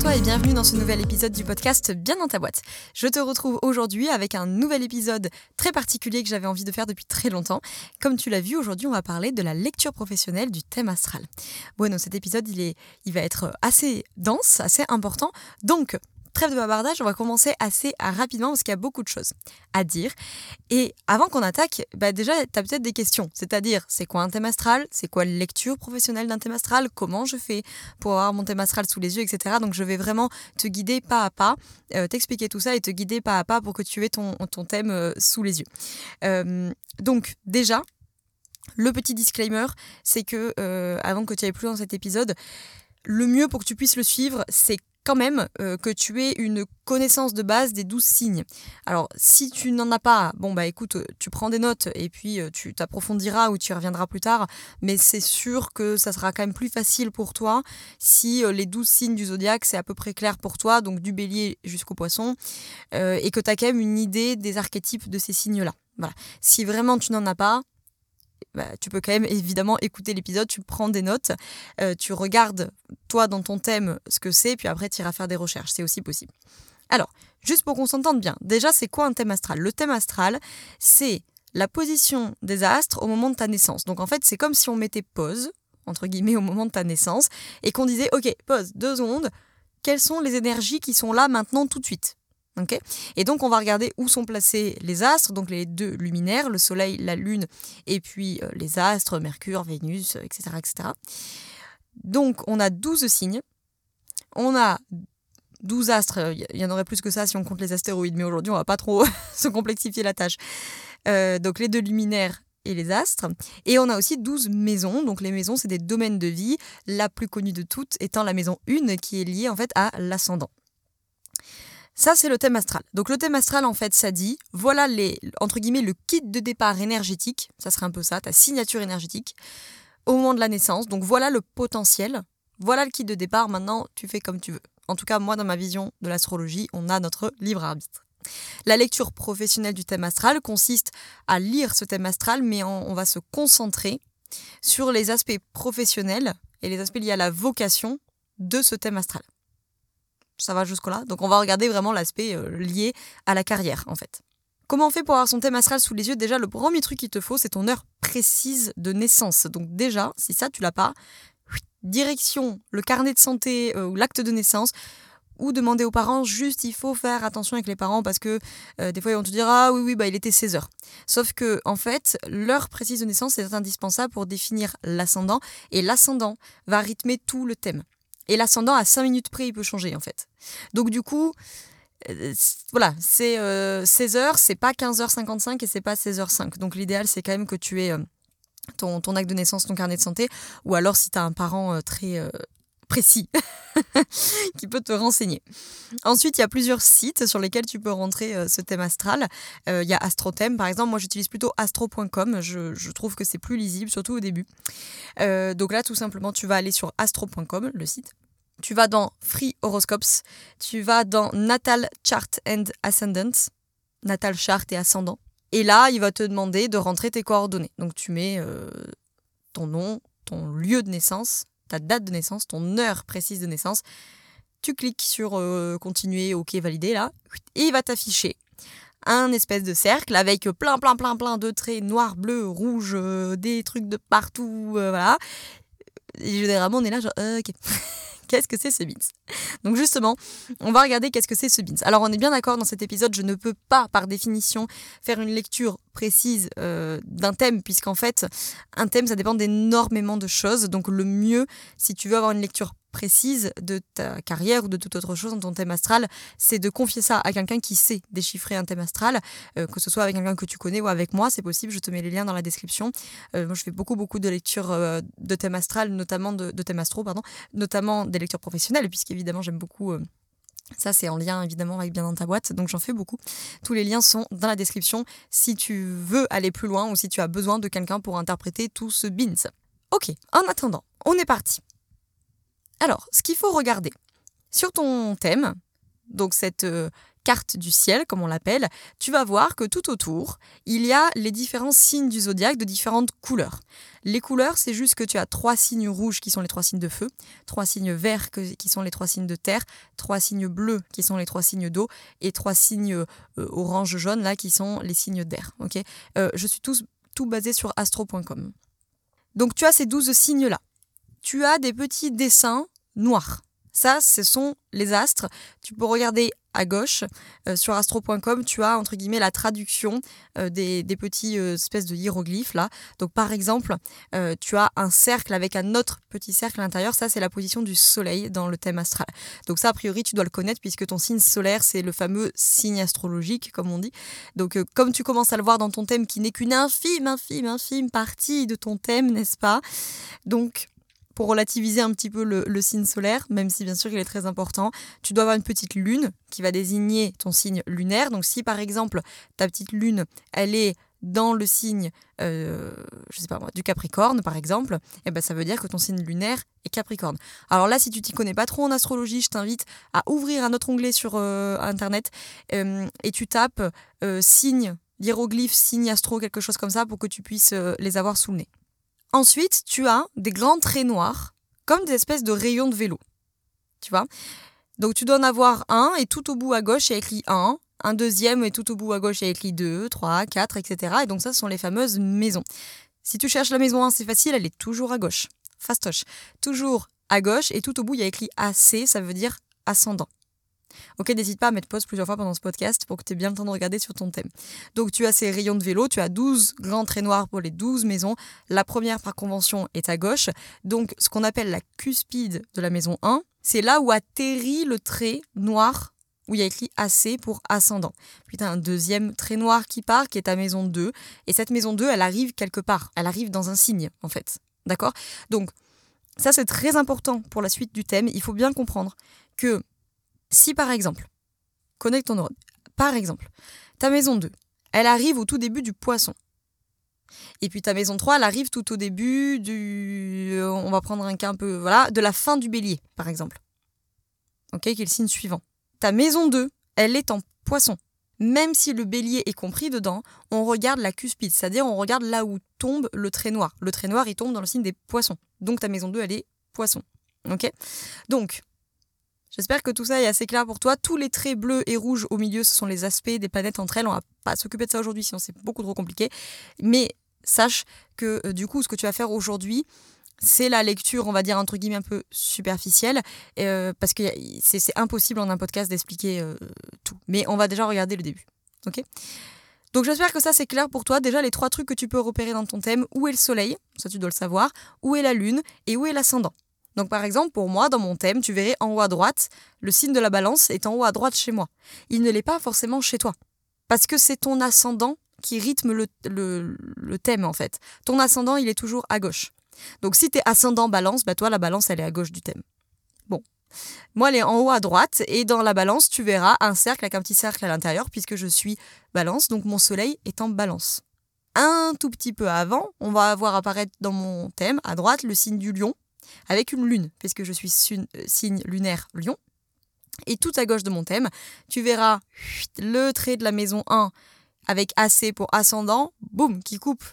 Toi et bienvenue dans ce nouvel épisode du podcast Bien dans ta boîte. Je te retrouve aujourd'hui avec un nouvel épisode très particulier que j'avais envie de faire depuis très longtemps. Comme tu l'as vu, aujourd'hui on va parler de la lecture professionnelle du thème astral. Bueno, cet épisode il, est, il va être assez dense, assez important. Donc, trêve de bavardage, on va commencer assez rapidement parce qu'il y a beaucoup de choses à dire. Et avant qu'on attaque, bah déjà, tu as peut-être des questions. C'est-à-dire, c'est quoi un thème astral? C'est quoi la lecture professionnelle d'un thème astral? Comment je fais pour avoir mon thème astral sous les yeux, etc. Donc, je vais vraiment te guider pas à pas, euh, t'expliquer tout ça et te guider pas à pas pour que tu aies ton, thème euh, sous les yeux. Euh, donc, déjà, le petit disclaimer, c'est que, avant que tu ailles plus dans cet épisode, le mieux pour que tu puisses le suivre, c'est quand même euh, que tu aies une connaissance de base des douze signes. Alors, si tu n'en as pas, bon, bah écoute, euh, tu prends des notes et puis euh, tu t'approfondiras ou tu y reviendras plus tard, mais c'est sûr que ça sera quand même plus facile pour toi si les douze signes du zodiaque, c'est à peu près clair pour toi, donc du bélier jusqu'au poisson, et que tu as quand même une idée des archétypes de ces signes-là. Voilà. Si vraiment tu n'en as pas, bah, tu peux quand même évidemment écouter l'épisode, tu prends des notes, euh, tu regardes toi dans ton thème ce que c'est, puis après tu iras faire des recherches, c'est aussi possible. Alors, juste pour qu'on s'entende bien, déjà c'est quoi un thème astral? Le thème astral, c'est la position des astres au moment de ta naissance. Donc en fait, c'est comme si on mettait pause, entre guillemets, au moment de ta naissance, et qu'on disait, ok, pause, deux secondes, quelles sont les énergies qui sont là maintenant tout de suite? Et donc on va regarder où sont placés les astres, donc les deux luminaires, le Soleil, la Lune, et puis euh, les astres, Mercure, Vénus, etc., etc. Donc on a 12 signes. On a 12 astres, il y en aurait plus que ça si on compte les astéroïdes, mais aujourd'hui on va pas trop se complexifier la tâche. Euh, donc les deux luminaires et les astres. Et on a aussi 12 maisons. Donc les maisons, c'est des domaines de vie, la plus connue de toutes étant la maison 1 qui est liée en fait à l'ascendant. Ça, c'est le thème astral. Donc le thème astral, en fait, ça dit, voilà les, entre guillemets, le kit de départ énergétique, ça serait un peu ça, ta signature énergétique, au moment de la naissance. Donc voilà le potentiel, voilà le kit de départ, maintenant tu fais comme tu veux. En tout cas, moi, dans ma vision de l'astrologie, on a notre libre arbitre. La lecture professionnelle du thème astral consiste à lire ce thème astral, mais on va se concentrer sur les aspects professionnels et les aspects liés à la vocation de ce thème astral ça va jusque-là. Donc on va regarder vraiment l'aspect euh, lié à la carrière en fait. Comment on fait pour avoir son thème astral sous les yeux? Déjà, le premier truc qu'il te faut, c'est ton heure précise de naissance. Donc déjà, si ça, tu l'as pas, direction le carnet de santé euh, ou l'acte de naissance, ou demander aux parents, juste il faut faire attention avec les parents parce que euh, des fois ils vont te dire ah oui oui bah il était 16 heures. Sauf que en fait l'heure précise de naissance est indispensable pour définir l'ascendant et l'ascendant va rythmer tout le thème. Et l'ascendant, à 5 minutes près, il peut changer, en fait. Donc, du coup, euh, voilà, c'est 16h, euh, c'est pas 15h55 et c'est pas 16h05. Donc, l'idéal, c'est quand même que tu aies euh, ton, ton, acte de naissance, ton carnet de santé, ou alors si tu as un parent très précis qui peut te renseigner. Ensuite, il y a plusieurs sites sur lesquels tu peux rentrer euh, ce thème astral. Euh, il y a AstroThème, par exemple. Moi, j'utilise plutôt astro.com. Je, trouve que c'est plus lisible, surtout au début. Euh, donc là, tout simplement, tu vas aller sur astro.com, le site. Tu vas dans Free Horoscopes. Tu vas dans Natal Chart and Ascendant. Natal Chart et Ascendant. Et là, il va te demander de rentrer tes coordonnées. Donc tu mets ton nom, ton lieu de naissance, ta date de naissance, ton heure précise de naissance. Tu cliques sur euh, continuer, ok, valider là, et il va t'afficher un espèce de cercle avec plein, plein, plein, plein de traits noirs, bleus, rouges, euh, des trucs de partout, euh, voilà. Et généralement, on est là, genre, ok. qu'est-ce que c'est ce beans? Donc justement, on va regarder qu'est-ce que c'est ce beans. Alors on est bien d'accord dans cet épisode, je ne peux pas par définition faire une lecture précise euh, d'un thème, puisqu'en fait, un thème, ça dépend d'énormément de choses. Donc le mieux, si tu veux avoir une lecture précise de ta carrière ou de toute autre chose dans ton thème astral, c'est de confier ça à quelqu'un qui sait déchiffrer un thème astral, euh, que ce soit avec quelqu'un que tu connais ou avec moi, c'est possible, je te mets les liens dans la description. Euh, moi, je fais beaucoup, beaucoup de lectures euh, de thème astral, notamment de, thème astro, pardon, notamment des lectures professionnelles, puisqu'évidemment, j'aime beaucoup. Ça, c'est en lien évidemment avec Bien dans ta boîte, donc j'en fais beaucoup. Tous les liens sont dans la description si tu veux aller plus loin ou si tu as besoin de quelqu'un pour interpréter tout ce beans. Ok, en attendant, on est parti. Alors, ce qu'il faut regarder, sur ton thème, donc cette euh, carte du ciel, comme on l'appelle, tu vas voir que tout autour, il y a les différents signes du zodiaque de différentes couleurs. Les couleurs, c'est juste que tu as trois signes rouges qui sont les trois signes de feu, trois signes verts qui sont les trois signes de terre, trois signes bleus qui sont les trois signes d'eau et trois signes euh, orange-jaune là qui sont les signes d'air. Euh, je suis tout basé sur astro.com. Donc tu as ces douze signes là. Tu as des petits dessins noirs. Ça, ce sont les astres. Tu peux regarder à gauche euh, sur astro.com, tu as entre guillemets la traduction euh, des, petits euh, espèces de hiéroglyphes là. Donc par exemple, tu as un cercle avec un autre petit cercle à l'intérieur. Ça, c'est la position du soleil dans le thème astral. Donc ça, a priori, tu dois le connaître puisque ton signe solaire, c'est le fameux signe astrologique, comme on dit. Donc comme tu commences à le voir dans ton thème, qui n'est qu'une infime, infime, infime partie de ton thème, n'est-ce pas? Donc pour relativiser un petit peu le, signe solaire, même si bien sûr il est très important, tu dois avoir une petite lune qui va désigner ton signe lunaire. Donc si par exemple ta petite lune, elle est dans le signe, euh, je sais pas moi, du Capricorne par exemple, eh ben ça veut dire que ton signe lunaire est Capricorne. Alors là, si tu t'y connais pas trop en astrologie, je t'invite à ouvrir un autre onglet sur euh, internet euh, et tu tapes signe hiéroglyphe, signe astro, quelque chose comme ça pour que tu puisses les avoir sous le nez. Ensuite, tu as des grands traits noirs, comme des espèces de rayons de vélo. Tu vois? Donc tu dois en avoir un et tout au bout à gauche, il y a écrit 1. Un deuxième et tout au bout à gauche, il y a écrit 2, 3, 4, etc. Et donc ça, ce sont les fameuses maisons. Si tu cherches la maison 1, c'est facile, elle est toujours à gauche. Fastoche. Toujours à gauche et tout au bout, il y a écrit AC, ça veut dire ascendant. Ok, n'hésite pas à mettre pause plusieurs fois pendant ce podcast pour que tu aies bien le temps de regarder sur ton thème. Donc tu as ces rayons de vélo, tu as 12 grands traits noirs pour les 12 maisons. La première par convention est à gauche. Donc ce qu'on appelle la cuspide de la maison 1, c'est là où atterrit le trait noir où il y a écrit AC pour ascendant. Puis tu as un deuxième trait noir qui part, qui est ta maison 2. Et cette maison 2, elle arrive quelque part. Elle arrive dans un signe, en fait. D'accord? Donc, ça, c'est très important pour la suite du thème. Il faut bien comprendre que si par exemple, connecte ton neurone, par exemple, ta maison 2, elle arrive au tout début du poisson. Et puis ta maison 3, elle arrive tout au début du. Euh, on va prendre un cas un peu. Voilà, de la fin du bélier, par exemple. Ok, qui est le signe suivant. Ta maison 2, elle est en poisson. Même si le bélier est compris dedans, on regarde la cuspide, c'est-à-dire on regarde là où tombe le trait noir. Le trait noir, il tombe dans le signe des poissons. Donc ta maison 2, elle est poisson. Ok? Donc, J'espère que tout ça est assez clair pour toi. Tous les traits bleus et rouges au milieu, ce sont les aspects des planètes entre elles. On va pas s'occuper de ça aujourd'hui, sinon c'est beaucoup trop compliqué. Mais sache que euh, du coup, ce que tu vas faire aujourd'hui, c'est la lecture, on va dire entre guillemets un peu superficielle, euh, parce que c'est impossible en un podcast d'expliquer euh, tout. Mais on va déjà regarder le début. Ok? Donc j'espère que ça c'est clair pour toi. Déjà les trois trucs que tu peux repérer dans ton thème, où est le soleil, ça tu dois le savoir, où est la lune? Et où est l'ascendant? Donc par exemple, pour moi, dans mon thème, tu verrais en haut à droite, le signe de la balance est en haut à droite chez moi. Il ne l'est pas forcément chez toi. Parce que c'est ton ascendant qui rythme le, thème en fait. Ton ascendant, il est toujours à gauche. Donc si tu es ascendant balance, bah toi, la balance, elle est à gauche du thème. Bon. Moi, elle est en haut à droite et dans la balance, tu verras un cercle avec un petit cercle à l'intérieur puisque je suis balance, donc mon soleil est en balance. Un tout petit peu avant, on va avoir apparaître dans mon thème à droite le signe du lion avec une lune, puisque je suis euh, signe lunaire lion. Et tout à gauche de mon thème, tu verras le trait de la maison 1 avec AC pour ascendant, boum, qui coupe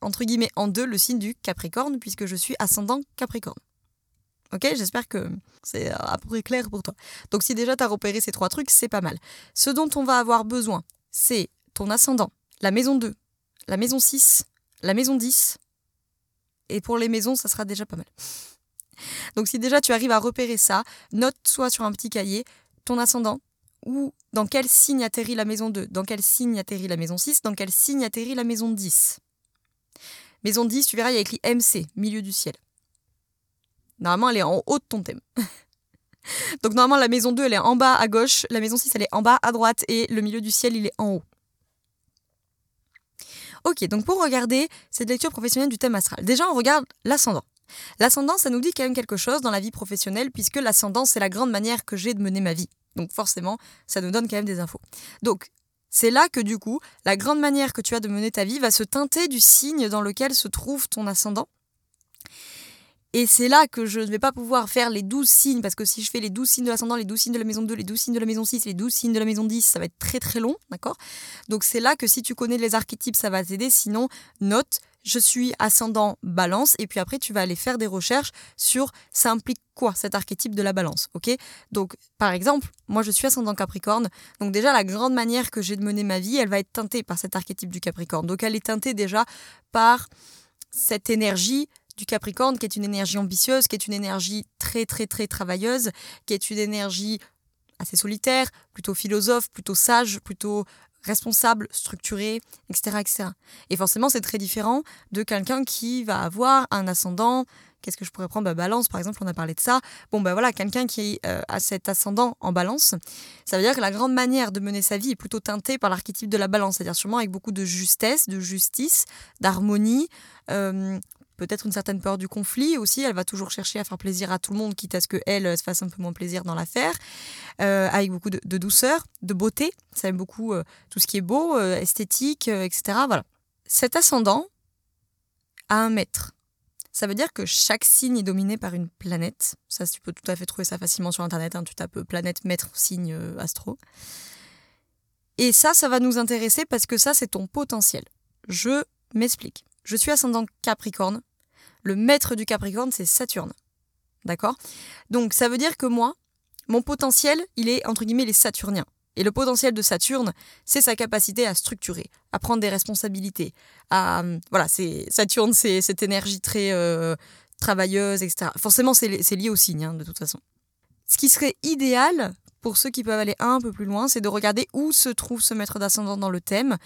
entre guillemets en deux le signe du Capricorne, puisque je suis ascendant Capricorne. Ok, j'espère que c'est à peu près clair pour toi. Donc si déjà tu as repéré ces trois trucs, c'est pas mal. Ce dont on va avoir besoin, c'est ton ascendant, la maison 2, la maison 6, la maison 10, et pour les maisons, ça sera déjà pas mal. Donc si déjà tu arrives à repérer ça, note soit sur un petit cahier ton ascendant ou dans quel signe atterrit la maison 2, dans quel signe atterrit la maison 6, dans quel signe atterrit la maison 10. Maison 10, tu verras, il y a écrit MC, milieu du ciel. Normalement, elle est en haut de ton thème. Donc normalement, la maison 2, elle est en bas à gauche, la maison 6, elle est en bas à droite et le milieu du ciel, il est en haut. Ok, donc pour regarder cette lecture professionnelle du thème astral, déjà on regarde l'ascendant. L'ascendant, ça nous dit quand même quelque chose dans la vie professionnelle, puisque l'ascendant, c'est la grande manière que j'ai de mener ma vie. Donc forcément, ça nous donne quand même des infos. Donc, c'est là que du coup, la grande manière que tu as de mener ta vie va se teinter du signe dans lequel se trouve ton ascendant. Et c'est là que je ne vais pas pouvoir faire les 12 signes, parce que si je fais les 12 signes de l'ascendant, les 12 signes de la maison 2, les 12 signes de la maison 6, les 12 signes de la maison 10, ça va être très très long, d'accord? Donc c'est là que si tu connais les archétypes, ça va t'aider. Sinon, note, je suis ascendant balance, et puis après tu vas aller faire des recherches sur ça implique quoi cet archétype de la balance, ok? Donc par exemple, moi je suis ascendant capricorne, donc déjà la grande manière que j'ai de mener ma vie, elle va être teintée par cet archétype du capricorne. Donc elle est teintée déjà par cette énergie du Capricorne, qui est une énergie ambitieuse, qui est une énergie très très très travailleuse, qui est une énergie assez solitaire, plutôt philosophe, plutôt sage, plutôt responsable, structuré, etc. etc. Et forcément, c'est très différent de quelqu'un qui va avoir un ascendant. Qu'est-ce que je pourrais prendre? Bah, Balance, par exemple, on a parlé de ça. Bon, ben voilà, quelqu'un qui euh, a cet ascendant en balance, ça veut dire que la grande manière de mener sa vie est plutôt teintée par l'archétype de la balance, c'est-à-dire sûrement avec beaucoup de justesse, de justice, d'harmonie, euh, peut-être une certaine peur du conflit aussi. Elle va toujours chercher à faire plaisir à tout le monde, quitte à ce qu'elle se fasse un peu moins plaisir dans l'affaire, euh, avec beaucoup de, douceur, de beauté. Ça aime beaucoup euh, tout ce qui est beau, euh, esthétique, etc. Voilà. Cet ascendant a un maître. Ça veut dire que chaque signe est dominé par une planète. Ça, tu peux tout à fait trouver ça facilement sur Internet. Hein. Tu tapes planète, maître, signe, astro. Et ça, ça va nous intéresser parce que ça, c'est ton potentiel. Je m'explique. Je suis ascendant Capricorne. Le maître du Capricorne, c'est Saturne. D'accord? Donc ça veut dire que moi, mon potentiel, il est entre guillemets les Saturniens. Et le potentiel de Saturne, c'est sa capacité à structurer, à prendre des responsabilités. À, voilà, c'est Saturne, c'est cette énergie très euh, travailleuse, etc. Forcément, c'est lié au signe, hein, de toute façon. Ce qui serait idéal pour ceux qui peuvent aller un peu plus loin, c'est de regarder où se trouve ce maître d'ascendant dans le thème.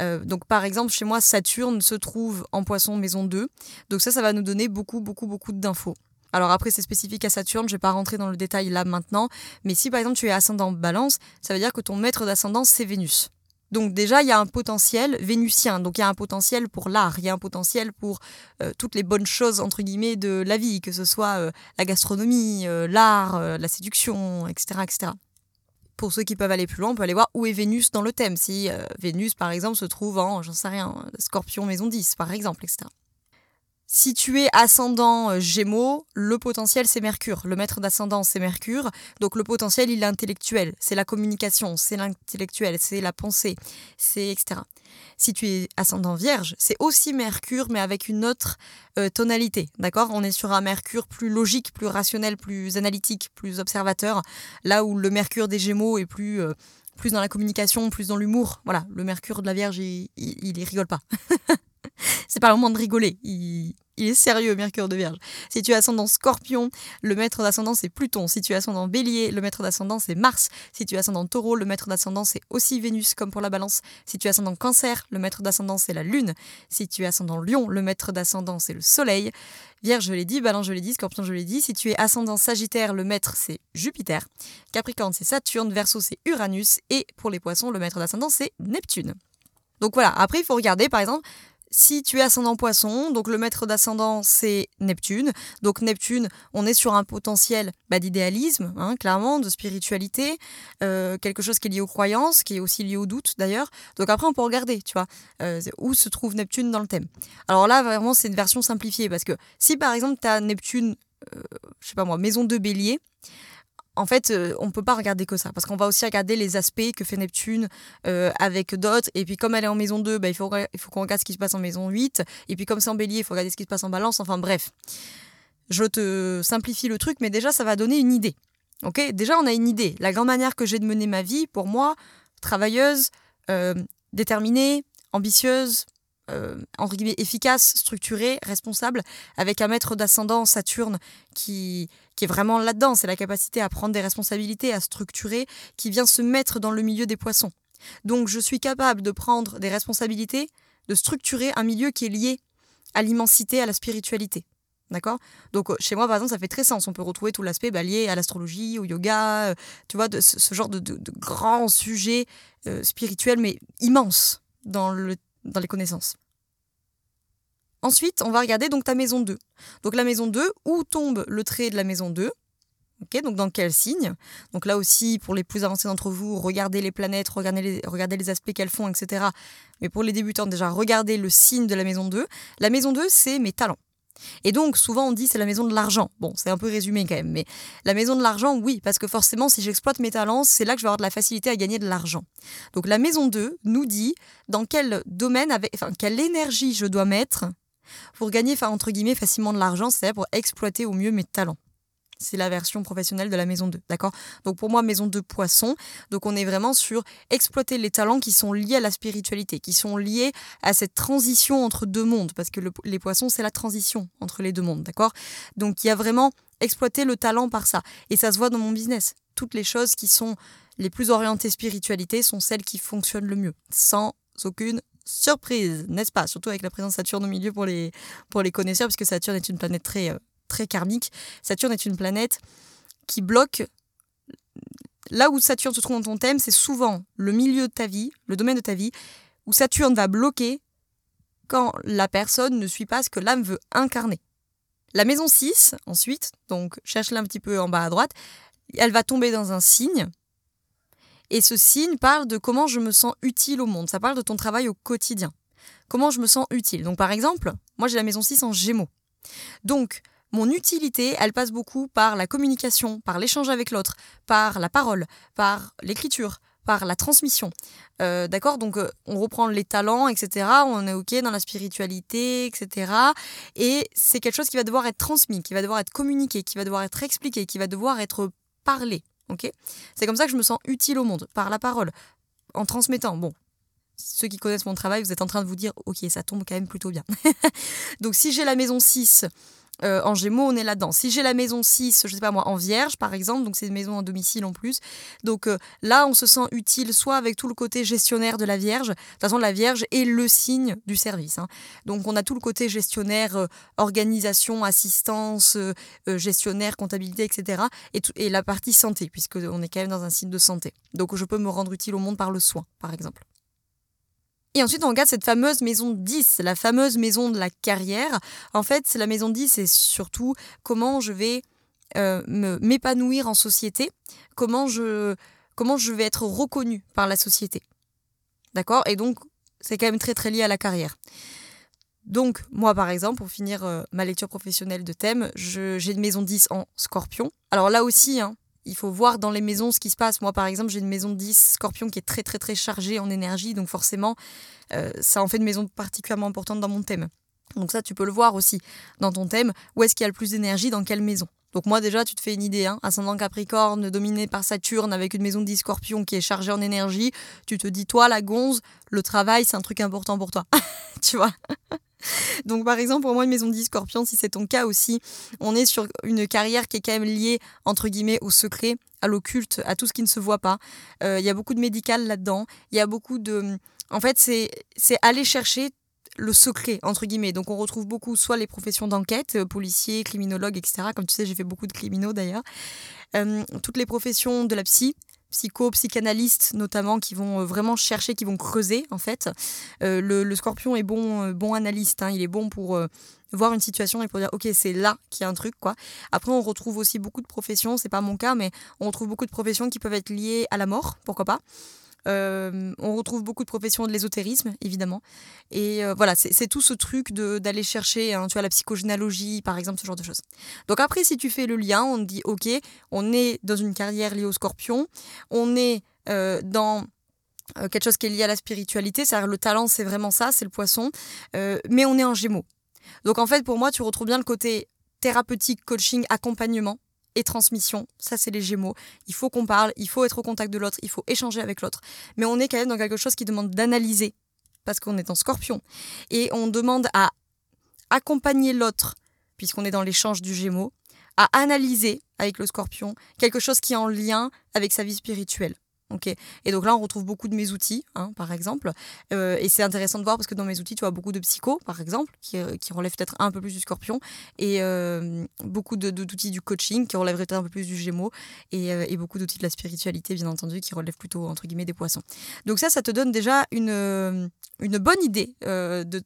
Euh, donc par exemple, chez moi, Saturne se trouve en poisson maison 2. Donc ça, ça va nous donner beaucoup, beaucoup, beaucoup d'infos. Alors après, c'est spécifique à Saturne, je ne vais pas rentrer dans le détail là maintenant, mais si par exemple tu es ascendant balance, ça veut dire que ton maître d'ascendant, c'est Vénus. Donc déjà, il y a un potentiel vénusien, donc il y a un potentiel pour l'art, il y a un potentiel pour euh, toutes les bonnes choses, entre guillemets, de la vie, que ce soit euh, la gastronomie, l'art, la séduction, etc., etc pour ceux qui peuvent aller plus loin, on peut aller voir où est Vénus dans le thème. Si euh, Vénus, par exemple, se trouve en, j'en sais rien, Scorpion maison 10, par exemple, etc. Si tu es ascendant euh, Gémeaux, le potentiel c'est Mercure. Le maître d'ascendant c'est Mercure. Donc le potentiel il est intellectuel, c'est la communication, c'est l'intellectuel, c'est la pensée, c'est etc. Si tu es ascendant Vierge, c'est aussi Mercure mais avec une autre euh, tonalité. D'accord? On est sur un Mercure plus logique, plus rationnel, plus analytique, plus observateur. Là où le Mercure des Gémeaux est plus euh, plus dans la communication, plus dans l'humour. Voilà, le Mercure de la Vierge, il, il, rigole pas. c'est pas le moment de rigoler. Est sérieux, Mercure de Vierge. Si tu es ascendant Scorpion, le maître d'ascendant c'est Pluton. Si tu es ascendant Bélier, le maître d'ascendant c'est Mars. Si tu es ascendant Taureau, le maître d'ascendant c'est aussi Vénus, comme pour la Balance. Si tu es ascendant Cancer, le maître d'ascendant c'est la Lune. Si tu es ascendant Lion, le maître d'ascendant c'est le Soleil. Vierge, je l'ai dit, Balance, je l'ai dit, Scorpion, je l'ai dit. Si tu es ascendant Sagittaire, le maître c'est Jupiter. Capricorne, c'est Saturne. Verseau, c'est Uranus. Et pour les Poissons, le maître d'ascendant c'est Neptune. Donc voilà, après il faut regarder par exemple si tu es ascendant poisson, donc le maître d'ascendant c'est Neptune. Donc Neptune, on est sur un potentiel bah, d'idéalisme, hein, clairement, de spiritualité, euh, quelque chose qui est lié aux croyances, qui est aussi lié au doute d'ailleurs. Donc après on peut regarder, tu vois, euh, où se trouve Neptune dans le thème. Alors là vraiment c'est une version simplifiée parce que si par exemple tu as Neptune, euh, je sais pas moi, maison de bélier, en fait, euh, on ne peut pas regarder que ça, parce qu'on va aussi regarder les aspects que fait Neptune euh, avec d'autres. Et puis, comme elle est en maison 2, bah, il faut, qu'on regarde ce qui se passe en maison 8. Et puis, comme c'est en bélier, il faut regarder ce qui se passe en balance. Enfin, bref. Je te simplifie le truc, mais déjà, ça va donner une idée. Ok? Déjà, on a une idée. La grande manière que j'ai de mener ma vie, pour moi, travailleuse, euh, déterminée, ambitieuse, euh, guillemets, efficace, structuré, responsable, avec un maître d'ascendant Saturne qui, qui est vraiment là-dedans. C'est la capacité à prendre des responsabilités, à structurer, qui vient se mettre dans le milieu des poissons. Donc je suis capable de prendre des responsabilités, de structurer un milieu qui est lié à l'immensité, à la spiritualité. D'accord? Donc chez moi, par exemple, ça fait très sens. On peut retrouver tout l'aspect bah, lié à l'astrologie, au yoga, euh, tu vois, de ce, genre de, grands sujets euh, spirituels, mais immenses dans, le, dans les connaissances. Ensuite, on va regarder donc ta maison 2. Donc la maison 2, où tombe le trait de la maison 2 Ok, donc dans quel signe? Donc là aussi, pour les plus avancés d'entre vous, regardez les planètes, regardez les, regardez les aspects qu'elles font, etc. Mais pour les débutants, déjà, regardez le signe de la maison 2. La maison 2, c'est mes talents. Et donc, souvent, on dit c'est la maison de l'argent. Bon, c'est un peu résumé quand même, mais la maison de l'argent, oui, parce que forcément, si j'exploite mes talents, c'est là que je vais avoir de la facilité à gagner de l'argent. Donc, la maison 2 nous dit dans quel domaine, avec, enfin, quelle énergie je dois mettre pour gagner, enfin, entre guillemets, facilement de l'argent, c'est-à-dire pour exploiter au mieux mes talents c'est la version professionnelle de la maison 2, d'accord? Donc pour moi, maison 2 poisson, donc on est vraiment sur exploiter les talents qui sont liés à la spiritualité, qui sont liés à cette transition entre deux mondes, parce que les poissons, c'est la transition entre les deux mondes, d'accord? Donc il y a vraiment exploiter le talent par ça. Et ça se voit dans mon business. Toutes les choses qui sont les plus orientées spiritualité sont celles qui fonctionnent le mieux, sans aucune surprise, n'est-ce pas? Surtout avec la présence de Saturne au milieu pour les, pour les connaisseurs, puisque Saturne est une planète très, euh, très karmique. Saturne est une planète qui bloque. Là où Saturne se trouve dans ton thème, c'est souvent le milieu de ta vie, le domaine de ta vie, où Saturne va bloquer quand la personne ne suit pas ce que l'âme veut incarner. La maison 6, ensuite, donc cherche-la un petit peu en bas à droite, elle va tomber dans un signe. Et ce signe parle de comment je me sens utile au monde. Ça parle de ton travail au quotidien. Comment je me sens utile. Donc par exemple, moi j'ai la maison 6 en gémeaux. Donc mon utilité, elle passe beaucoup par la communication, par l'échange avec l'autre, par la parole, par l'écriture, par la transmission. Euh, d'accord Donc, euh, on reprend les talents, etc. On est OK dans la spiritualité, etc. Et c'est quelque chose qui va devoir être transmis, qui va devoir être communiqué, qui va devoir être expliqué, qui va devoir être parlé. OK? C'est comme ça que je me sens utile au monde, par la parole, en transmettant. Bon, ceux qui connaissent mon travail, vous êtes en train de vous dire, ok, ça tombe quand même plutôt bien. Donc si j'ai la maison 6 euh, en Gémeaux, on est là-dedans. Si j'ai la maison 6, je sais pas moi, en Vierge par exemple, donc c'est une maison en domicile en plus. Donc euh, là, on se sent utile soit avec tout le côté gestionnaire de la Vierge. De toute façon, la Vierge est le signe du service. Hein. Donc on a tout le côté gestionnaire, euh, organisation, assistance, gestionnaire, comptabilité, etc. Et, et la partie santé, puisqu'on est quand même dans un signe de santé. Donc je peux me rendre utile au monde par le soin, par exemple. Et ensuite, on regarde cette fameuse maison 10, la fameuse maison de la carrière. En fait, la maison 10, c'est surtout comment je vais euh, m'épanouir en société, comment je, comment je vais être reconnu par la société. D'accord? Et donc, c'est quand même très très lié à la carrière. Donc, moi par exemple, pour finir euh, ma lecture professionnelle de thème, j'ai une maison 10 en scorpion. Alors là aussi, hein, il faut voir dans les maisons ce qui se passe. Moi, par exemple, j'ai une maison de 10 scorpion qui est très, très, très chargée en énergie. Donc, forcément, euh, ça en fait une maison particulièrement importante dans mon thème. Donc, ça, tu peux le voir aussi dans ton thème. Où est-ce qu'il y a le plus d'énergie? Dans quelle maison? Donc moi déjà, tu te fais une idée, hein, ascendant Capricorne, dominé par Saturne, avec une maison de 10 scorpions qui est chargée en énergie, tu te dis, toi, la gonze, le travail, c'est un truc important pour toi. tu vois? donc par exemple, pour moi, une maison de 10 scorpions, si c'est ton cas aussi, on est sur une carrière qui est quand même liée, entre guillemets, au secret, à l'occulte, à tout ce qui ne se voit pas. Euh, il y a beaucoup de médical là-dedans. Il y a beaucoup de... En fait, c'est aller chercher le secret, entre guillemets. Donc on retrouve beaucoup soit les professions d'enquête, euh, policiers, criminologues, etc. Comme tu sais, j'ai fait beaucoup de criminaux d'ailleurs. Euh, toutes les professions de la psy, psycho, psychanalystes notamment, qui vont euh, vraiment chercher, qui vont creuser en fait. Euh, le, scorpion est bon, euh, bon analyste, hein. il est bon pour voir une situation et pour dire ok c'est là qu'il y a un truc quoi. Après on retrouve aussi beaucoup de professions, c'est pas mon cas, mais on retrouve beaucoup de professions qui peuvent être liées à la mort, pourquoi pas. Euh, on retrouve beaucoup de professions de l'ésotérisme, évidemment. Et euh, voilà, c'est tout ce truc d'aller chercher, hein, tu vois, la psychogénéalogie, par exemple, ce genre de choses. Donc après, si tu fais le lien, on dit, ok, on est dans une carrière liée au scorpion, on est euh, dans quelque chose qui est lié à la spiritualité, c'est-à-dire le talent, c'est vraiment ça, c'est le poisson, mais on est en gémeaux. Donc en fait, pour moi, tu retrouves bien le côté thérapeutique, coaching, accompagnement et transmission. Ça, c'est les Gémeaux. Il faut qu'on parle, il faut être au contact de l'autre, il faut échanger avec l'autre. Mais on est quand même dans quelque chose qui demande d'analyser, parce qu'on est en scorpion. Et on demande à accompagner l'autre, puisqu'on est dans l'échange du Gémeaux, à analyser avec le scorpion quelque chose qui est en lien avec sa vie spirituelle. Et donc là, on retrouve beaucoup de mes outils, hein, par exemple. Euh, et c'est intéressant de voir parce que dans mes outils, tu vois beaucoup de psycho, par exemple, qui, euh, relèvent peut-être un peu plus du scorpion, et euh, beaucoup d'outils du coaching qui relèvent peut-être un peu plus du gémeaux, et, beaucoup d'outils de la spiritualité, bien entendu, qui relèvent plutôt, entre guillemets, des poissons. Donc ça, ça te donne déjà une, bonne idée de,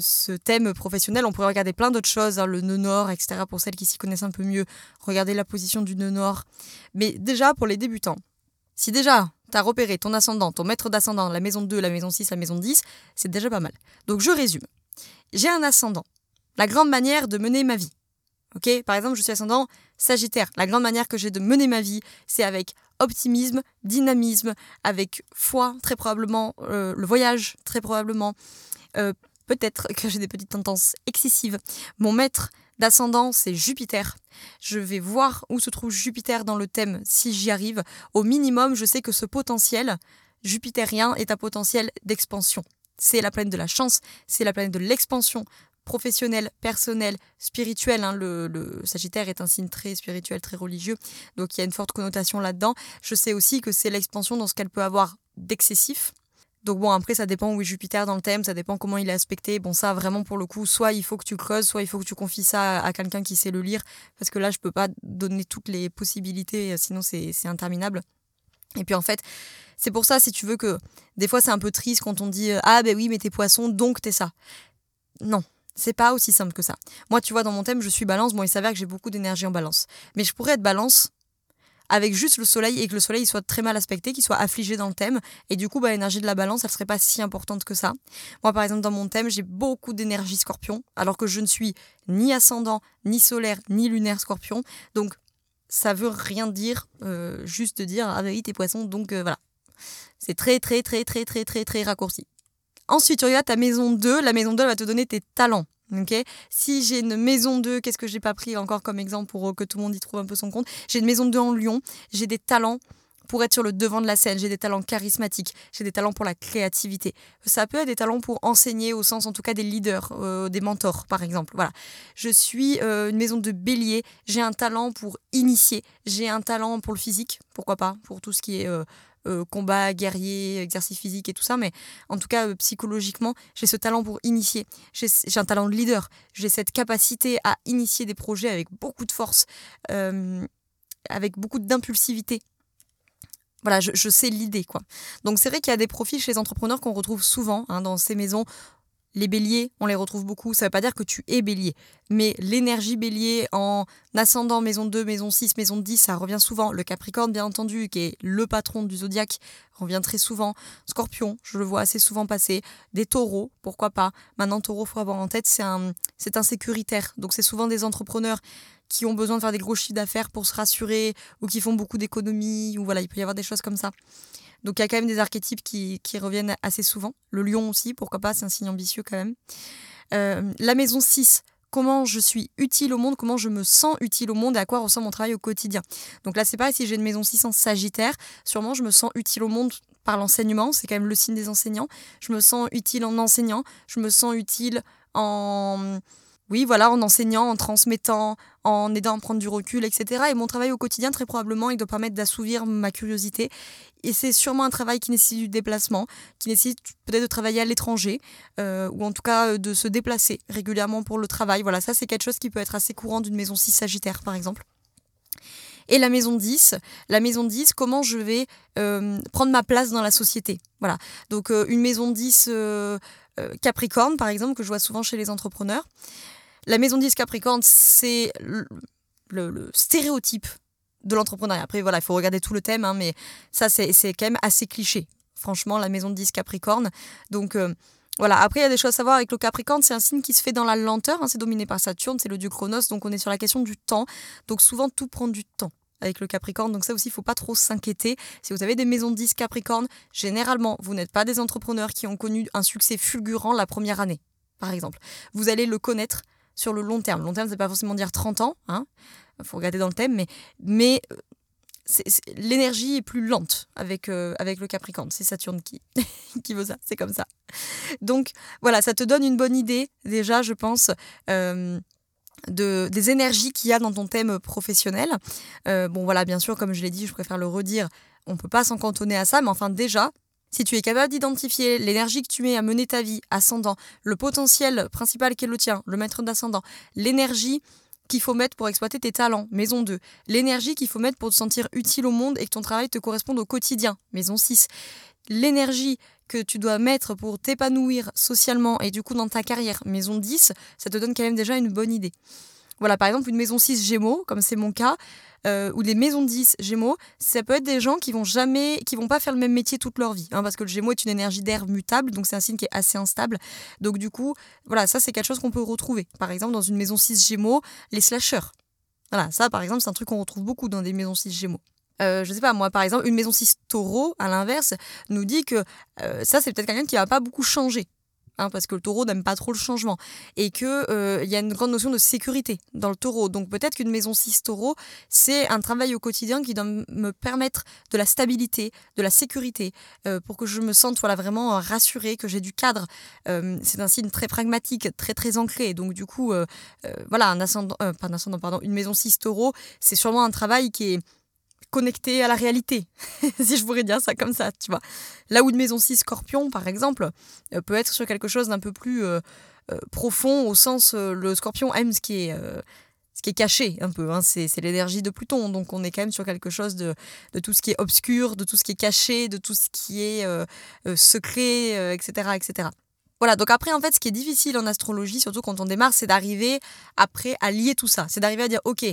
ce thème professionnel. On pourrait regarder plein d'autres choses, hein, le nœud nord, etc., pour celles qui s'y connaissent un peu mieux. Regarder la position du nœud nord. Mais déjà, pour les débutants, si déjà, tu as repéré ton ascendant, ton maître d'ascendant, la maison 2, la maison 6, la maison 10, c'est déjà pas mal. Donc je résume. J'ai un ascendant la grande manière de mener ma vie. Ok, par exemple, je suis ascendant Sagittaire. La grande manière que j'ai de mener ma vie, c'est avec optimisme, dynamisme, avec foi, très probablement, euh, le voyage, très probablement. Euh, peut-être que j'ai des petites tendances excessives. Mon maître d'ascendant, c'est Jupiter. Je vais voir où se trouve Jupiter dans le thème si j'y arrive. Au minimum, je sais que ce potentiel jupitérien est un potentiel d'expansion. C'est la planète de la chance, c'est la planète de l'expansion professionnelle, personnelle, spirituelle. Hein. Le, Sagittaire est un signe très spirituel, très religieux, donc il y a une forte connotation là-dedans. Je sais aussi que c'est l'expansion dans ce qu'elle peut avoir d'excessif. Donc bon, après, ça dépend où est Jupiter dans le thème, ça dépend comment il est aspecté. Bon, ça, vraiment, pour le coup, soit il faut que tu creuses, soit il faut que tu confies ça à, quelqu'un qui sait le lire, parce que là, je peux pas donner toutes les possibilités, sinon c'est interminable. Et puis en fait, c'est pour ça, si tu veux, que des fois c'est un peu triste quand on dit Ah ben oui, mais t'es poisson, donc t'es ça. Non, c'est pas aussi simple que ça. Moi, tu vois, dans mon thème, je suis balance. Bon, il s'avère que j'ai beaucoup d'énergie en balance. Mais je pourrais être balance avec juste le soleil et que le soleil soit très mal aspecté, qu'il soit affligé dans le thème. Et du coup, bah, l'énergie de la balance, elle serait pas si importante que ça. Moi, par exemple, dans mon thème, j'ai beaucoup d'énergie scorpion, alors que je ne suis ni ascendant, ni solaire, ni lunaire scorpion. Donc, ça veut rien dire, euh, juste dire, ah bah oui, t'es poisson, donc euh, voilà. C'est très, très, très, très, très, très, très raccourci. Ensuite, tu regardes ta maison 2. La maison 2 va te donner tes talents. Si j'ai une maison 2, qu'est-ce que j'ai pas pris encore comme exemple pour euh, que tout le monde y trouve un peu son compte? J'ai une maison 2 en Lyon, j'ai des talents pour être sur le devant de la scène, j'ai des talents charismatiques, j'ai des talents pour la créativité. Ça peut être des talents pour enseigner au sens en tout cas des leaders, euh, des mentors par exemple. Voilà. Je suis euh, une maison de bélier, j'ai un talent pour initier, j'ai un talent pour le physique, pourquoi pas, pour tout ce qui est combat, guerrier, exercice physique et tout ça, mais en tout cas, euh, psychologiquement, j'ai ce talent pour initier. J'ai un talent de leader. J'ai cette capacité à initier des projets avec beaucoup de force, euh, avec beaucoup d'impulsivité. Voilà, je, sais l'idée, quoi. Donc c'est vrai qu'il y a des profils chez les entrepreneurs qu'on retrouve souvent hein, dans ces maisons les béliers, on les retrouve beaucoup. Ça ne veut pas dire que tu es bélier, mais l'énergie bélier en ascendant maison 2, maison 6, maison 10, ça revient souvent. Le Capricorne, bien entendu, qui est le patron du zodiaque, revient très souvent. Scorpion, je le vois assez souvent passer. Des taureaux, pourquoi pas. Maintenant, taureau, faut avoir en tête, c'est un, c'est. Donc, c'est souvent des entrepreneurs qui ont besoin de faire des gros chiffres d'affaires pour se rassurer ou qui font beaucoup d'économies ou voilà, il peut y avoir des choses comme ça. Donc il y a quand même des archétypes qui, reviennent assez souvent. Le lion aussi, pourquoi pas, c'est un signe ambitieux quand même. Euh, la maison 6, comment je suis utile au monde, comment je me sens utile au monde et à quoi ressemble mon travail au quotidien. Donc là, c'est pareil, si j'ai une maison 6 en Sagittaire, sûrement je me sens utile au monde par l'enseignement, c'est quand même le signe des enseignants. Je me sens utile en enseignant, je me sens utile en oui, voilà, en enseignant, en transmettant, en aidant à prendre du recul, etc. Et mon travail au quotidien, très probablement, il doit permettre d'assouvir ma curiosité. Et c'est sûrement un travail qui nécessite du déplacement, qui nécessite peut-être de travailler à l'étranger, euh, ou en tout cas euh, de se déplacer régulièrement pour le travail. Voilà, ça c'est quelque chose qui peut être assez courant d'une maison 6 Sagittaire, par exemple. Et la maison 10, la maison 10, comment je vais euh, prendre ma place dans la société? Voilà. Donc une maison 10 Capricorne, par exemple, que je vois souvent chez les entrepreneurs. La maison 10 Capricorne, c'est le, stéréotype de l'entrepreneuriat. Après, voilà, il faut regarder tout le thème, hein, mais ça, c'est quand même assez cliché. Franchement, la maison 10 Capricorne. Donc, euh, voilà. Après, il y a des choses à savoir avec le Capricorne. C'est un signe qui se fait dans la lenteur. Hein, c'est dominé par Saturne, c'est le dieu Chronos. Donc, on est sur la question du temps. Donc, souvent, tout prend du temps avec le Capricorne. Donc ça aussi, il ne faut pas trop s'inquiéter. Si vous avez des maisons 10 Capricorne, généralement, vous n'êtes pas des entrepreneurs qui ont connu un succès fulgurant la première année, par exemple. Vous allez le connaître sur le long terme. Long terme, c'est pas forcément dire 30 ans, hein. faut regarder dans le thème, mais, mais euh, l'énergie est plus lente avec, euh, avec le Capricorne. C'est Saturne qui, qui veut ça, c'est comme ça. Donc voilà, ça te donne une bonne idée, déjà, je pense. Euh, de, des énergies qu'il y a dans ton thème professionnel. bon voilà, bien sûr, comme je l'ai dit, je préfère le redire, on ne peut pas s'en cantonner à ça, mais enfin déjà, si tu es capable d'identifier l'énergie que tu mets à mener ta vie, ascendant, le potentiel principal qui est le tien, le maître d'ascendant, l'énergie qu'il faut mettre pour exploiter tes talents, maison 2, l'énergie qu'il faut mettre pour te sentir utile au monde et que ton travail te corresponde au quotidien, maison 6, l'énergie que tu dois mettre pour t'épanouir socialement et du coup dans ta carrière, maison 10, ça te donne quand même déjà une bonne idée. Voilà, par exemple, une maison 6 Gémeaux, comme c'est mon cas, euh, ou les maisons 10 Gémeaux, ça peut être des gens qui vont jamais, qui vont pas faire le même métier toute leur vie, hein, parce que le Gémeaux est une énergie d'air mutable, donc c'est un signe qui est assez instable. Donc du coup, voilà, ça c'est quelque chose qu'on peut retrouver. Par exemple, dans une maison 6 Gémeaux, les slashers. Voilà, ça par exemple, c'est un truc qu'on retrouve beaucoup dans des maisons 6 Gémeaux. Euh, je sais pas, moi par exemple, une maison 6 taureau, à l'inverse, nous dit que euh, ça c'est peut-être quelqu'un qui va pas beaucoup changer. Hein, parce que le taureau n'aime pas trop le changement, et qu'il euh, y a une grande notion de sécurité dans le taureau. Donc peut-être qu'une maison 6 taureau, c'est un travail au quotidien qui doit me permettre de la stabilité, de la sécurité, euh, pour que je me sente voilà, vraiment rassurée, que j'ai du cadre. C'est un signe très pragmatique, très très ancré. Donc du coup, voilà, un ascendant, pas un ascendant, pardon, une maison 6 taureau, c'est sûrement un travail qui est connecté à la réalité, si je pourrais dire ça comme ça, tu vois. Là où une maison 6 scorpion, par exemple, euh, peut être sur quelque chose d'un peu plus euh, euh, profond, au sens, le scorpion aime ce qui est, ce qui est caché un peu, hein. c'est, l'énergie de Pluton, donc on est quand même sur quelque chose de, de, tout ce qui est obscur, de tout ce qui est caché, de tout ce qui est secret, etc., etc. Voilà, donc après, en fait, ce qui est difficile en astrologie, surtout quand on démarre, c'est d'arriver après à lier tout ça. C'est d'arriver à dire, ok,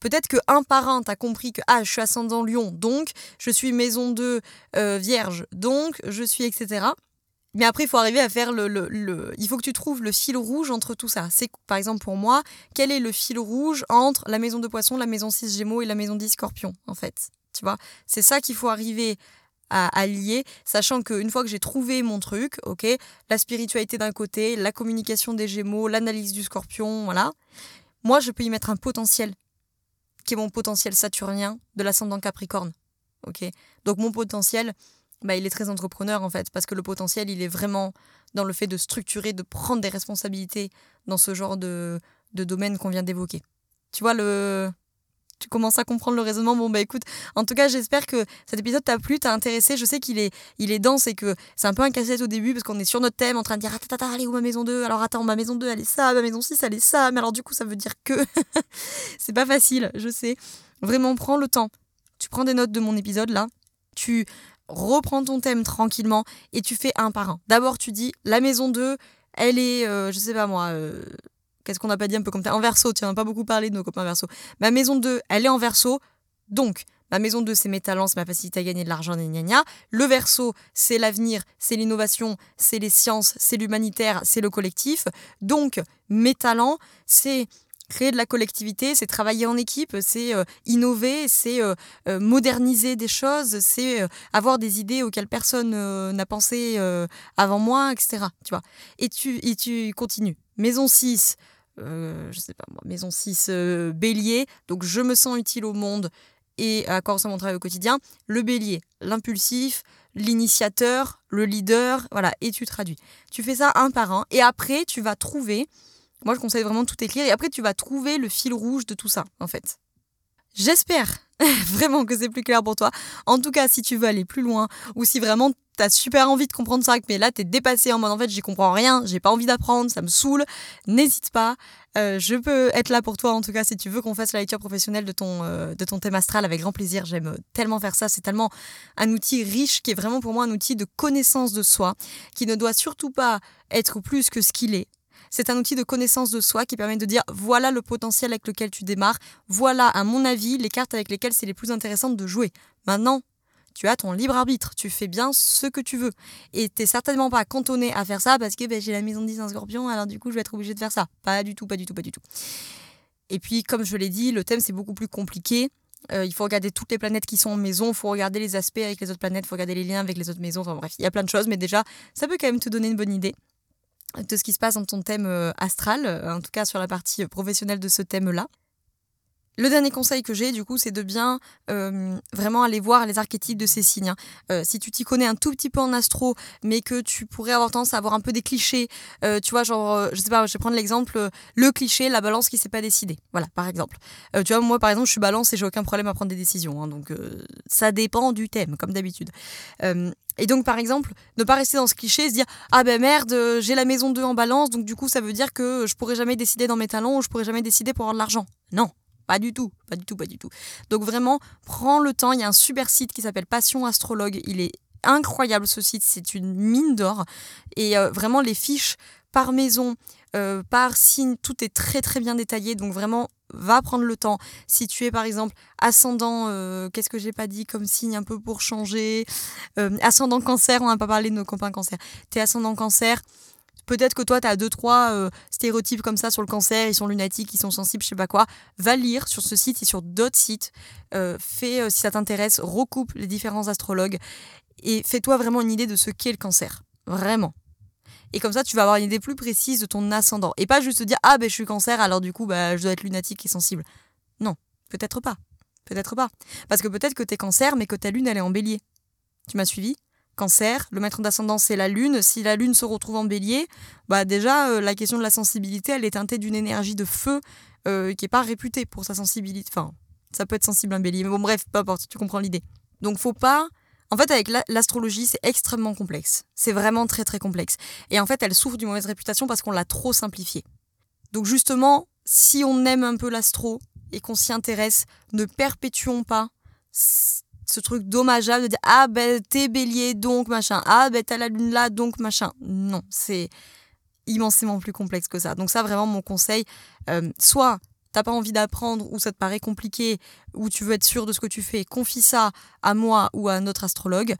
Peut-être que un par un, compris que ah, je suis ascendant lion, donc je suis maison de euh, vierge, donc je suis etc. Mais après, il faut arriver à faire le, le, Il faut que tu trouves le fil rouge entre tout ça. C'est par exemple pour moi, quel est le fil rouge entre la maison de poisson, la maison 6 gémeaux et la maison 10 scorpion, en fait. Tu vois? C'est ça qu'il faut arriver à, à, lier, sachant qu'une fois que j'ai trouvé mon truc, ok, la spiritualité d'un côté, la communication des gémeaux, l'analyse du scorpion, voilà, moi je peux y mettre un potentiel qui est mon potentiel saturnien de l'ascendant Capricorne. Donc mon potentiel, bah, il est très entrepreneur en fait, parce que le potentiel, il est vraiment dans le fait de structurer, de prendre des responsabilités dans ce genre de, de domaine qu'on vient d'évoquer. Tu vois le, tu commences à comprendre le raisonnement. Bon, bah écoute, en tout cas, j'espère que cet épisode t'a plu, t'a intéressé. Je sais qu'il est, il est dense et que c'est un peu un cassette au début parce qu'on est sur notre thème en train de dire Attends, attends, allez où ma maison 2 Alors attends, ma maison 2, elle est ça, ma maison 6, elle est ça. Mais alors, du coup, ça veut dire que. c'est pas facile, je sais. Vraiment, prends le temps. Tu prends des notes de mon épisode là. Tu reprends ton thème tranquillement et tu fais un par un. D'abord, tu dis La maison 2, elle est, euh, je sais pas moi. Euh, Qu'est-ce qu'on n'a pas dit un peu comme ça En verso, tu n'as pas beaucoup parlé de nos copains verso. Ma maison 2, elle est en verso. Donc, ma maison 2, c'est mes talents, c'est ma facilité à gagner de l'argent, gna gna Le verso, c'est l'avenir, c'est l'innovation, c'est les sciences, c'est l'humanitaire, c'est le collectif. Donc, mes talents, c'est créer de la collectivité, c'est travailler en équipe, c'est euh, innover, c'est euh, euh, moderniser des choses, c'est avoir des idées auxquelles personne n'a pensé avant moi, etc. Tu vois. Et tu, et tu continues. Maison 6, euh, je sais pas moi, maison 6 euh, bélier, donc je me sens utile au monde et à à mon travail au quotidien. Le bélier, l'impulsif, l'initiateur, le leader, voilà, et tu traduis. Tu fais ça un par un et après tu vas trouver, moi je conseille vraiment tout écrire et après tu vas trouver le fil rouge de tout ça en fait. J'espère vraiment que c'est plus clair pour toi. En tout cas, si tu veux aller plus loin ou si vraiment t'as super envie de comprendre ça, mais là t'es dépassé en mode en fait j'y comprends rien, j'ai pas envie d'apprendre, ça me saoule, n'hésite pas. Euh, je peux être là pour toi en tout cas si tu veux qu'on fasse la lecture professionnelle de ton, euh, de ton thème astral avec grand plaisir. J'aime tellement faire ça, c'est tellement un outil riche qui est vraiment pour moi un outil de connaissance de soi, qui ne doit surtout pas être plus que ce qu'il est. C'est un outil de connaissance de soi qui permet de dire voilà le potentiel avec lequel tu démarres, voilà à mon avis les cartes avec lesquelles c'est les plus intéressantes de jouer. Maintenant, tu as ton libre arbitre, tu fais bien ce que tu veux. Et t'es certainement pas cantonné à faire ça parce que ben, j'ai la maison de 10 en scorpion, alors du coup je vais être obligé de faire ça. Pas du tout, pas du tout, pas du tout. Et puis, comme je l'ai dit, le thème c'est beaucoup plus compliqué. Euh, il faut regarder toutes les planètes qui sont en maison, il faut regarder les aspects avec les autres planètes, il faut regarder les liens avec les autres maisons. Enfin bref, il y a plein de choses, mais déjà, ça peut quand même te donner une bonne idée de ce qui se passe dans ton thème euh, astral, euh, en tout cas sur la partie professionnelle de ce thème-là. Le dernier conseil que j'ai, du coup, c'est de bien euh, vraiment aller voir les archétypes de ces signes. Hein. Euh, si tu t'y connais un tout petit peu en astro, mais que tu pourrais avoir tendance à avoir un peu des clichés, euh, tu vois, genre, je sais pas, je vais prendre l'exemple, le cliché, la balance qui s'est pas décidée. Voilà, par exemple. tu vois, moi, par exemple, je suis balance et j'ai aucun problème à prendre des décisions. Hein, donc, ça dépend du thème, comme d'habitude. et donc, par exemple, ne pas rester dans ce cliché se dire Ah ben merde, j'ai la maison 2 en balance, donc du coup, ça veut dire que je pourrais jamais décider dans mes talents ou je pourrais jamais décider pour avoir de l'argent. Non, pas du tout, pas du tout, pas du tout. Donc vraiment, prends le temps. Il y a un super site qui s'appelle Passion Astrologue. Il est incroyable ce site, c'est une mine d'or. Et euh, vraiment, les fiches par maison, euh, par signe, tout est très très bien détaillé, donc vraiment va prendre le temps. Si tu es par exemple ascendant, euh, qu'est-ce que j'ai pas dit comme signe un peu pour changer Ascendant cancer, on n'a pas parlé de nos copains cancer. Tu es ascendant cancer, Peut-être que toi, tu as deux, trois euh, stéréotypes comme ça sur le cancer, ils sont lunatiques, ils sont sensibles, je sais pas quoi. Va lire sur ce site et sur d'autres sites. Euh, fais, euh, si ça t'intéresse, recoupe les différents astrologues et fais-toi vraiment une idée de ce qu'est le cancer. Vraiment. Et comme ça, tu vas avoir une idée plus précise de ton ascendant. Et pas juste te dire, ah ben je suis cancer, alors du coup, bah, je dois être lunatique et sensible. Non, peut-être pas. Peut-être pas. Parce que peut-être que tu es cancer, mais que ta lune, elle est en bélier. Tu m'as suivi? Cancer, le maître d'ascendance c'est la lune. Si la lune se retrouve en bélier, bah déjà euh, la question de la sensibilité, elle est teintée d'une énergie de feu euh, qui n'est pas réputée pour sa sensibilité. Enfin, ça peut être sensible un bélier, mais bon bref, peu importe, tu comprends l'idée. Donc faut pas... En fait, avec l'astrologie, c'est extrêmement complexe. C'est vraiment très très complexe. Et en fait, elle souffre d'une mauvaise réputation parce qu'on l'a trop simplifiée. Donc justement, si on aime un peu l'astro et qu'on s'y intéresse, ne perpétuons pas ce truc dommageable de dire ah ben t'es bélier donc machin. Ah ben t'as la lune là donc machin. Non c'est immensément plus complexe que ça. Donc ça vraiment mon conseil euh, soit t'as pas envie d'apprendre ou ça te paraît compliqué ou tu veux être sûr de ce que tu fais, confie ça à moi ou à notre astrologue,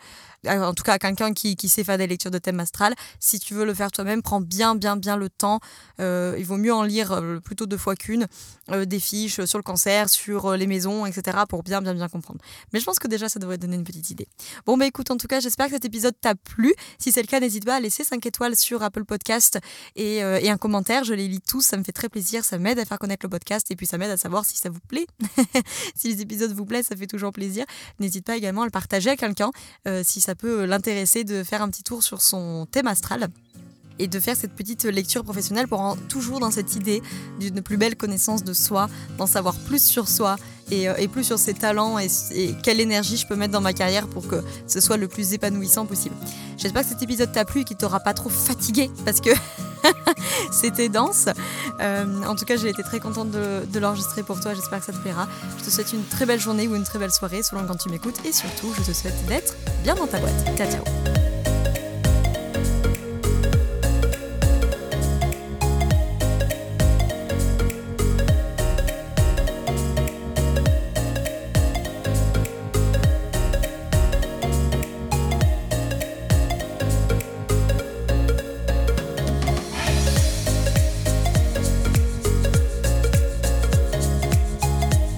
euh, en tout cas à quelqu'un qui, sait faire des lectures de thème astral. Si tu veux le faire toi-même, prends bien, bien, bien le temps. Euh, il vaut mieux en lire euh, plutôt deux fois qu'une, des fiches sur le cancer, sur les maisons, etc. pour bien, bien, bien comprendre. Mais je pense que déjà, ça devrait donner une petite idée. Bon, bah écoute, en tout cas, j'espère que cet épisode t'a plu. Si c'est le cas, n'hésite pas à laisser 5 étoiles sur Apple Podcast et, un commentaire. Je les lis tous, ça me fait très plaisir, ça m'aide à faire connaître le podcast et puis ça m'aide à savoir si ça vous plaît. les épisodes vous plaisent, ça fait toujours plaisir. N'hésite pas également à le partager à quelqu'un euh, si ça peut l'intéresser de faire un petit tour sur son thème astral et de faire cette petite lecture professionnelle pour en, toujours dans cette idée d'une plus belle connaissance de soi, d'en savoir plus sur soi et, euh, plus sur ses talents et, et, quelle énergie je peux mettre dans ma carrière pour que ce soit le plus épanouissant possible. J'espère que cet épisode t'a plu et qu'il t'aura pas trop fatigué parce que C'était dense. Euh, en tout cas, j'ai été très contente de, l'enregistrer pour toi. J'espère que ça te plaira. Je te souhaite une très belle journée ou une très belle soirée selon quand tu m'écoutes. Et surtout, je te souhaite d'être bien dans ta boîte. Ciao, ciao.